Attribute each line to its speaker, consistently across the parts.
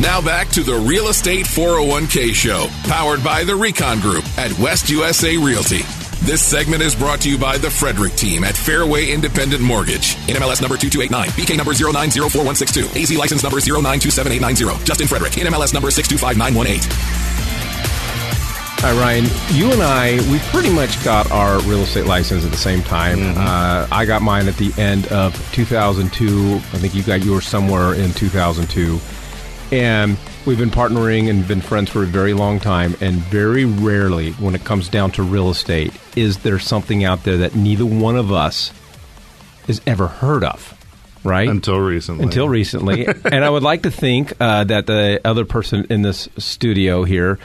Speaker 1: Now back to the Real Estate 401k Show, powered by the Recon Group at West USA Realty. This segment is brought to you by the Frederick team at Fairway Independent Mortgage. NMLS number 2289, BK number 0904162, AZ license number 0927890. Justin Frederick, NMLS number 625918.
Speaker 2: Hi, Ryan. You and I, we pretty much got our real estate license at the same time.
Speaker 3: Mm-hmm.
Speaker 2: Uh, I got mine at the end of 2002. I think you got yours somewhere in 2002. And we've been partnering and been friends for a very long time. And very rarely, when it comes down to real estate, is there something out there that neither one of us has ever heard of. Right?
Speaker 3: Until recently.
Speaker 2: Until recently. and I would like to think uh, that the other person in this studio here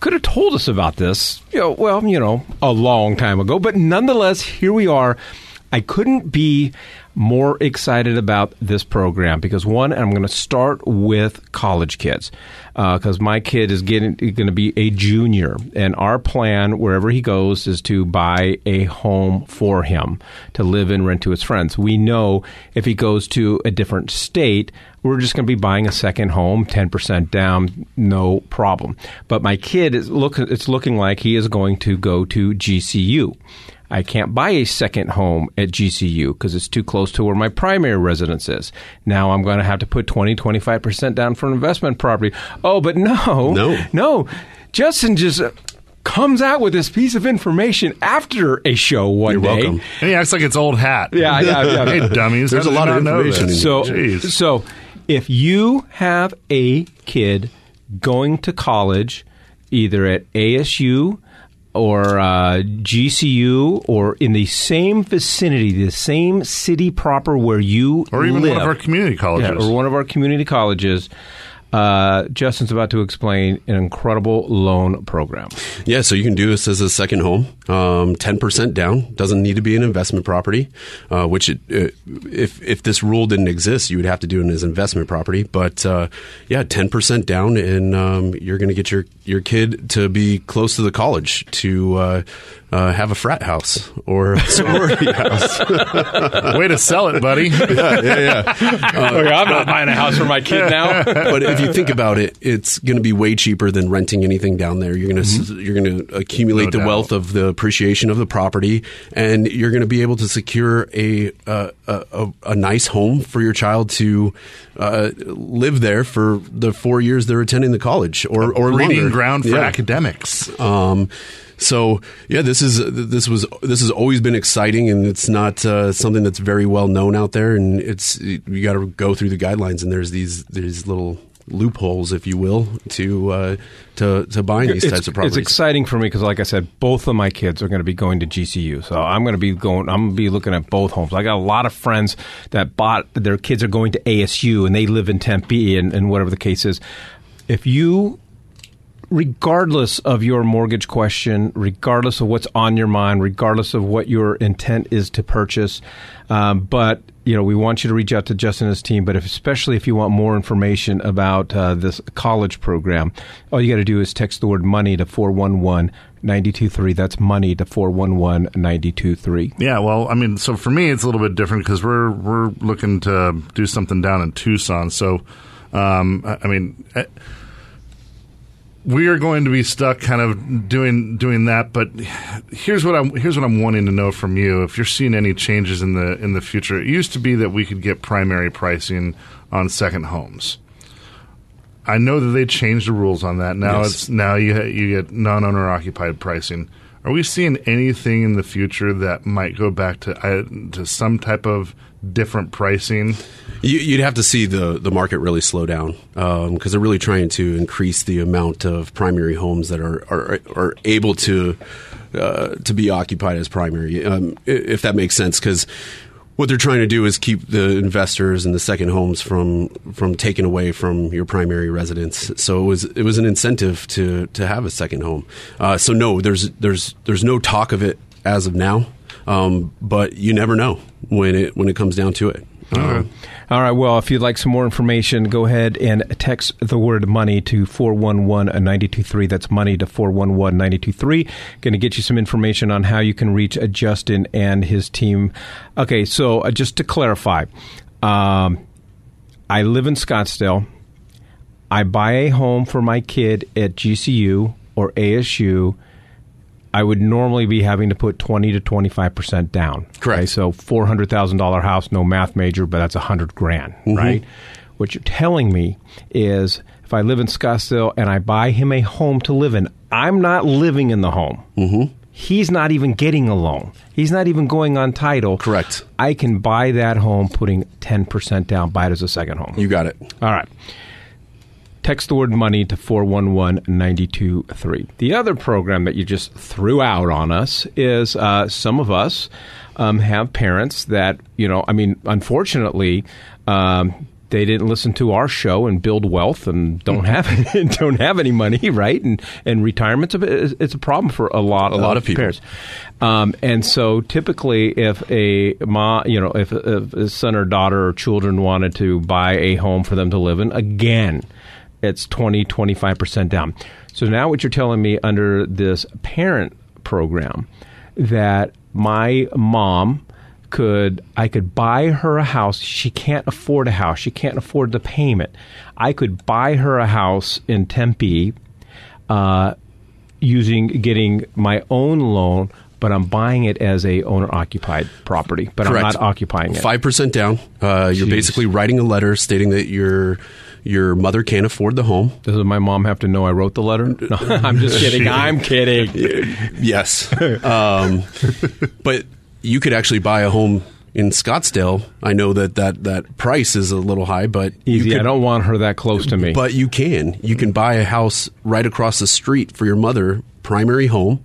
Speaker 2: could have told us about this, you know, well, you know, a long time ago. But nonetheless, here we are. I couldn't be more excited about this program because one, I'm going to start with college kids because uh, my kid is getting going to be a junior, and our plan wherever he goes is to buy a home for him to live and rent to his friends. We know if he goes to a different state, we're just going to be buying a second home, ten percent down, no problem. But my kid is look, it's looking like he is going to go to GCU. I can't buy a second home at GCU because it's too close to where my primary residence is. Now I'm going to have to put 20, 25% down for an investment property. Oh, but no.
Speaker 4: No.
Speaker 2: No. Justin just uh, comes out with this piece of information after a show one
Speaker 4: You're
Speaker 2: day.
Speaker 4: welcome.
Speaker 3: And he acts like it's old hat.
Speaker 2: Yeah, yeah, yeah.
Speaker 3: hey, dummies.
Speaker 4: There's a lot of
Speaker 3: not
Speaker 4: information in
Speaker 2: So,
Speaker 3: Jeez.
Speaker 2: so if you have a kid going to college, either at ASU or uh, GCU or in the same vicinity, the same city proper where you
Speaker 3: or even
Speaker 2: live,
Speaker 3: one of our community colleges.
Speaker 2: yeah, or one of our community colleges. Uh, Justin's about to explain an incredible loan program.
Speaker 4: Yeah, so you can do this as a second home, um, ten percent down. Doesn't need to be an investment property. Uh, which, it, uh, if if this rule didn't exist, you would have to do it as investment property. But uh, yeah, ten percent down, and um, you're going to get your your kid to be close to the college to uh, uh, have a frat house or a sorority house.
Speaker 3: Way to sell it, buddy.
Speaker 4: yeah, yeah, yeah.
Speaker 2: okay, I'm not buying a house for my kid now.
Speaker 4: but if you think about it, it's going to be way cheaper than renting anything down there. You're going to you're going to accumulate
Speaker 3: No
Speaker 4: the
Speaker 3: doubt.
Speaker 4: wealth of the appreciation of the property, and you're going to be able to secure a uh, a, a, a nice home for your child to uh, live there for the four years they're attending the college, or or
Speaker 3: Breeding
Speaker 4: longer.
Speaker 3: ground for
Speaker 4: Yeah.
Speaker 3: academics.
Speaker 4: Um, so yeah, this is this was this has always been exciting, and it's not uh, something that's very well known out there. And it's you got to go through the guidelines, and there's these there's little loopholes, if you will, to uh, to to buying these
Speaker 2: it's,
Speaker 4: types of properties.
Speaker 2: it's exciting for me because, like I said, both of my kids are going to be going to GCU. So I'm going to be going. I'm going to be looking at both homes. I got a lot of friends that bought their kids are going to ASU and they live in Tempe and, and whatever the case is. If you regardless of your mortgage question, regardless of what's on your mind, regardless of what your intent is to purchase. Um, but you know, we want you to reach out to Justin and his team. But if, especially if you want more information about uh, this college program, all you got to do is text the word money to 411 923. That's money to 411 923.
Speaker 3: Yeah, well, I mean, so for me, it's a little bit different because we're we're looking to do something down in Tucson. So, um, I, I mean, eh, we are going to be stuck kind of doing doing that. But here's what I'm here's what I'm wanting to know from you. If you're seeing any changes in the in the future, it used to be that we could get primary pricing on second homes. I know that they changed the rules on that. Now
Speaker 4: Yes.
Speaker 3: it's now you you get non-owner occupied pricing. Are we seeing anything in the future that might go back to uh, to some type of different pricing?
Speaker 4: You, you'd have to see the, the market really slow down because they're really trying to increase the amount of primary homes that are are, are able to uh, to be occupied as primary, um, if that makes sense. Because what they're trying to do is keep the investors and the second homes from from taken away from your primary residence. So it was it was an incentive to to have a second home. Uh, so no, there's there's there's no talk of it as of now, um, but you never know when it when it comes down to it. Um,
Speaker 2: All right. Well, if you'd like some more information, go ahead and text the word money to 411 923. That's money to 411 923. Going to get you some information on how you can reach uh, Justin and his team. Okay. So uh, just to clarify, um, I live in Scottsdale. I buy a home for my kid at GCU or ASU, I would normally be having to put 20 to 25% down.
Speaker 4: Correct.
Speaker 2: Okay, so $400,000 house, no math major, but that's 100 grand, right? What you're telling me is if I live in Scottsdale and I buy him a home to live in, I'm not living in the home. Mm-hmm. He's not even getting a loan. He's not even going on title.
Speaker 4: Correct.
Speaker 2: I can buy that home putting 10% down, buy it as a second home.
Speaker 4: You got it.
Speaker 2: All right. Text the word money to 411 923. The other program that you just threw out on us is uh, some of us um, have parents that, you know, I mean, unfortunately, um, they didn't listen to our show and build wealth and don't have don't have any money, right? And and retirement's a it's a problem for a lot
Speaker 4: A lot of people.
Speaker 2: parents. Um, and so typically, if a ma, you know, if, if a son or daughter or children wanted to buy a home for them to live in, again, it's 20, 25% down. So now what you're telling me under this parent program that my mom could I could buy her a house. She can't afford a house. She can't afford the payment. I could buy her a house in Tempe uh, using getting my own loan, but I'm buying it as a owner occupied property. But I'm not occupying it.
Speaker 4: Five percent down. Uh, you're basically writing a letter stating that your your mother can't afford the home.
Speaker 2: Does my mom have to know I wrote the letter? No, I'm just kidding. I'm kidding.
Speaker 4: Yes, um, but you could actually buy a home in Scottsdale. I know that that, that price is a little high, but you
Speaker 2: Easy.
Speaker 4: could-
Speaker 2: I don't want her that close to me.
Speaker 4: But you can. You can buy a house right across the street for your mother, primary home,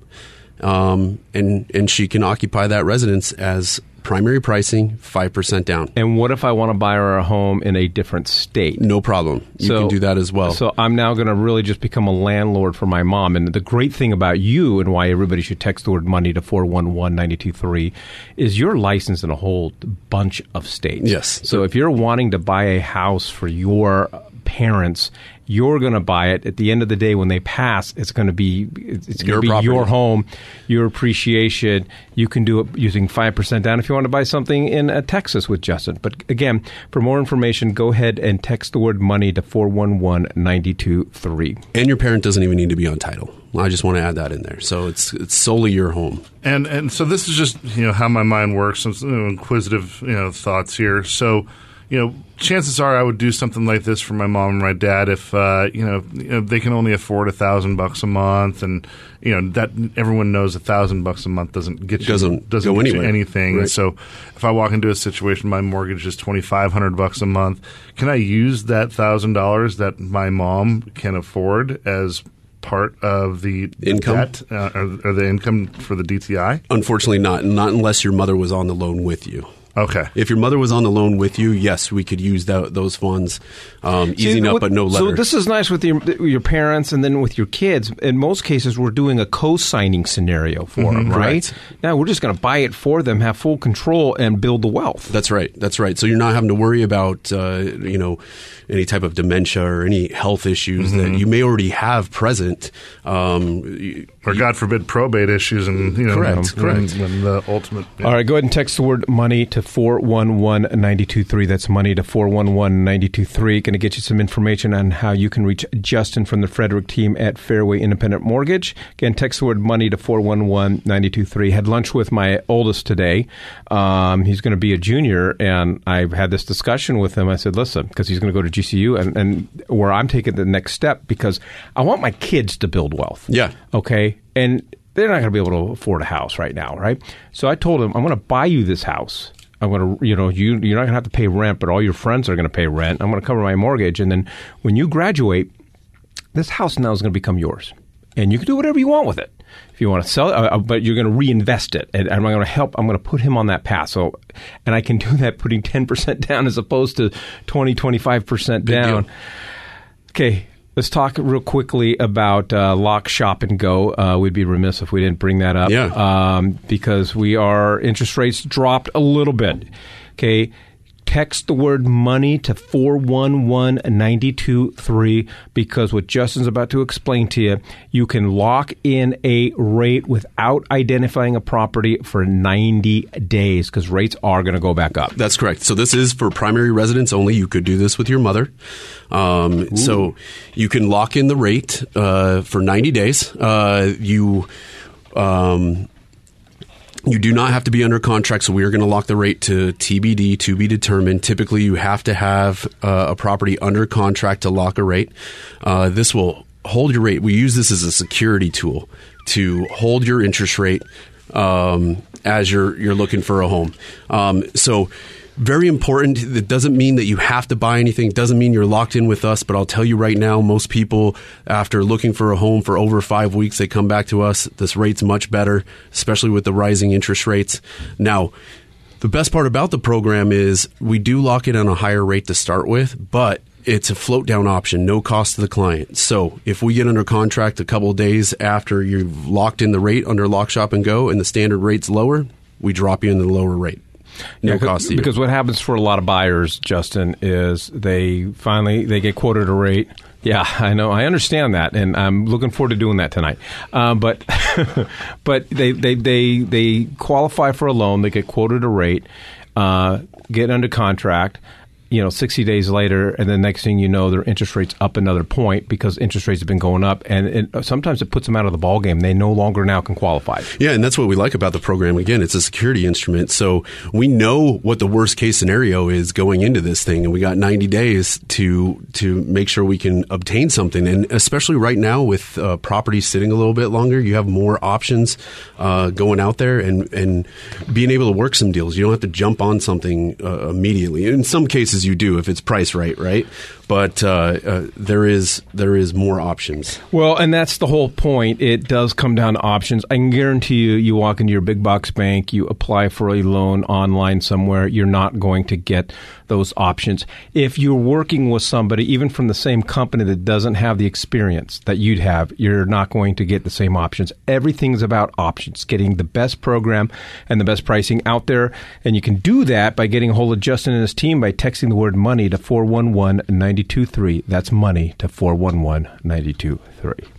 Speaker 4: um, and and she can occupy that residence as primary pricing, five percent down.
Speaker 2: and what if I want to buy a home in a different state?
Speaker 4: No problem. You
Speaker 2: So-
Speaker 4: can do that as well.
Speaker 2: So I'm now going to really just become a landlord for my mom. And the great thing about you and why everybody should text the word money to 411-923 is you're licensed in a whole bunch of states.
Speaker 4: Yes.
Speaker 2: So if you're wanting to buy a house for your parents, you're going to buy it. At the end of the day, when they pass, it's going to be it's it's
Speaker 4: Your
Speaker 2: going to be
Speaker 4: property.
Speaker 2: your home, your appreciation. You can do it using five percent down if you want to buy something in uh, Texas with Justin. But again, for more information, go ahead and text the word money to 411-923.
Speaker 4: and your parent doesn't even need to be on title. I just want to add that in there. So it's it's solely your home.
Speaker 3: And and so this is just you know how my mind works. Some you know, inquisitive you know thoughts here. So you know chances are I would do something like this for my mom and my dad if uh, you, know, you know they can only afford a thousand bucks a month, and you know that everyone knows a thousand bucks a month doesn't get you
Speaker 4: Doesn't
Speaker 3: doesn't
Speaker 4: go
Speaker 3: get you
Speaker 4: anywhere.
Speaker 3: anything.
Speaker 4: Right.
Speaker 3: So if I walk into a situation, my mortgage is twenty five hundred bucks a month. Can I use that thousand dollars that my mom can afford as part of the
Speaker 4: Income?
Speaker 3: debt, uh, or, or the income for the DTI?
Speaker 4: Unfortunately, not not unless your mother was on the loan with you.
Speaker 3: Okay.
Speaker 4: If your mother was on the loan with you, yes, we could use that, those funds. Um, easy
Speaker 2: See,
Speaker 4: enough,
Speaker 2: what-
Speaker 4: but no letter.
Speaker 2: So this is nice with your your parents, and then with your kids. In most cases, we're doing a co-signing scenario for them, right?
Speaker 4: correct.
Speaker 2: Now we're just going to buy it for them, have full control, and build the wealth.
Speaker 4: That's right. That's right. So you're not having to worry about uh, you know any type of dementia or any health issues that you may already have present. Um, you-
Speaker 3: or God forbid probate issues and you know
Speaker 4: Correct,
Speaker 3: when,
Speaker 4: correct.
Speaker 3: when the ultimate
Speaker 2: All right, go ahead and text the word money to 411-923. That's money to 411-923. Going to get you some information on how you can reach Justin from the Frederick team at Fairway Independent Mortgage. Again, text the word money to 411-923. Had lunch with my oldest today. Um, he's going to be a junior, and I've had this discussion with him. I said, listen, because he's going to go to GCU, and, and where I'm taking the next step because I want my kids to build wealth.
Speaker 4: Yeah.
Speaker 2: Okay. And they're not going to be able to afford a house right now, right? So I told him, I'm going to buy you this house. I'm going to, you know, you you're not going to have to pay rent, but all your friends are going to pay rent. I'm going to cover my mortgage, and then when you graduate, this house now is going to become yours, and you can do whatever you want with it. If you want to sell it, uh, uh, but you're going to reinvest it, and I'm going to help. I'm going to put him on that path. So, and I can do that putting 10 percent down as opposed to 20, 25 percent down.
Speaker 4: deal.
Speaker 2: Okay, let's talk real quickly about uh, Lock, Shop, and Go. Uh, we'd be remiss if we didn't bring that up.
Speaker 4: Yeah.
Speaker 2: Um, because we are interest rates dropped a little bit. Okay. Text the word money to 411-923 because what Justin's about to explain to you, you can lock in a rate without identifying a property for 90 days because rates are going to go back up.
Speaker 4: That's correct. So this is for primary residents only. You could do this with your mother. Um, so you can lock in the rate uh, for 90 days. Uh, you um, you do not have to be under contract, so we are going to lock the rate to TBD, to be determined. Typically, you have to have uh, a property under contract to lock a rate. Uh, this will hold your rate. We use this as a security tool to hold your interest rate um, as you're you're looking for a home. Um, so very important. It doesn't mean that you have to buy anything. It doesn't mean you're locked in with us. But I'll tell you right now, most people, after looking for a home for over five weeks, they come back to us. This rate's much better, especially with the rising interest rates. Now, the best part about the program is we do lock it on a higher rate to start with, but it's a float down option, no cost to the client. So if we get under contract a couple days after you've locked in the rate under Lock Shop and Go and the standard rate's lower, we drop you in the lower rate. No
Speaker 2: Yeah,
Speaker 4: cost to you.
Speaker 2: because what happens for a lot of buyers, Justin, is they finally they get quoted a rate. Yeah, I know. I understand that, and I'm looking forward to doing that tonight. Um, but but they, they they they qualify for a loan. They get quoted a rate, uh, get under contract. You know, 60 days later, and then next thing you know, their interest rates up another point because interest rates have been going up, and sometimes it puts them out of the ball game. They no longer now can qualify.
Speaker 4: Yeah, and that's what we like about the program. Again, it's a security instrument. So we know what the worst case scenario is going into this thing, and we got 90 days to to make sure we can obtain something. And especially right now with uh, properties sitting a little bit longer, you have more options uh, going out there and, and being able to work some deals. You don't have to jump on something uh, immediately. In some cases, you do if it's priced right, right? But uh, uh, there is there is more options.
Speaker 2: Well, and that's the whole point. It does come down to options. I can guarantee you, you walk into your big box bank, you apply for a loan online somewhere, you're not going to get those options. If you're working with somebody, even from the same company that doesn't have the experience that you'd have, you're not going to get the same options. Everything's about options, getting the best program and the best pricing out there. And you can do that by getting a hold of Justin and his team by texting the word money to 411 923. That's money to 411 923.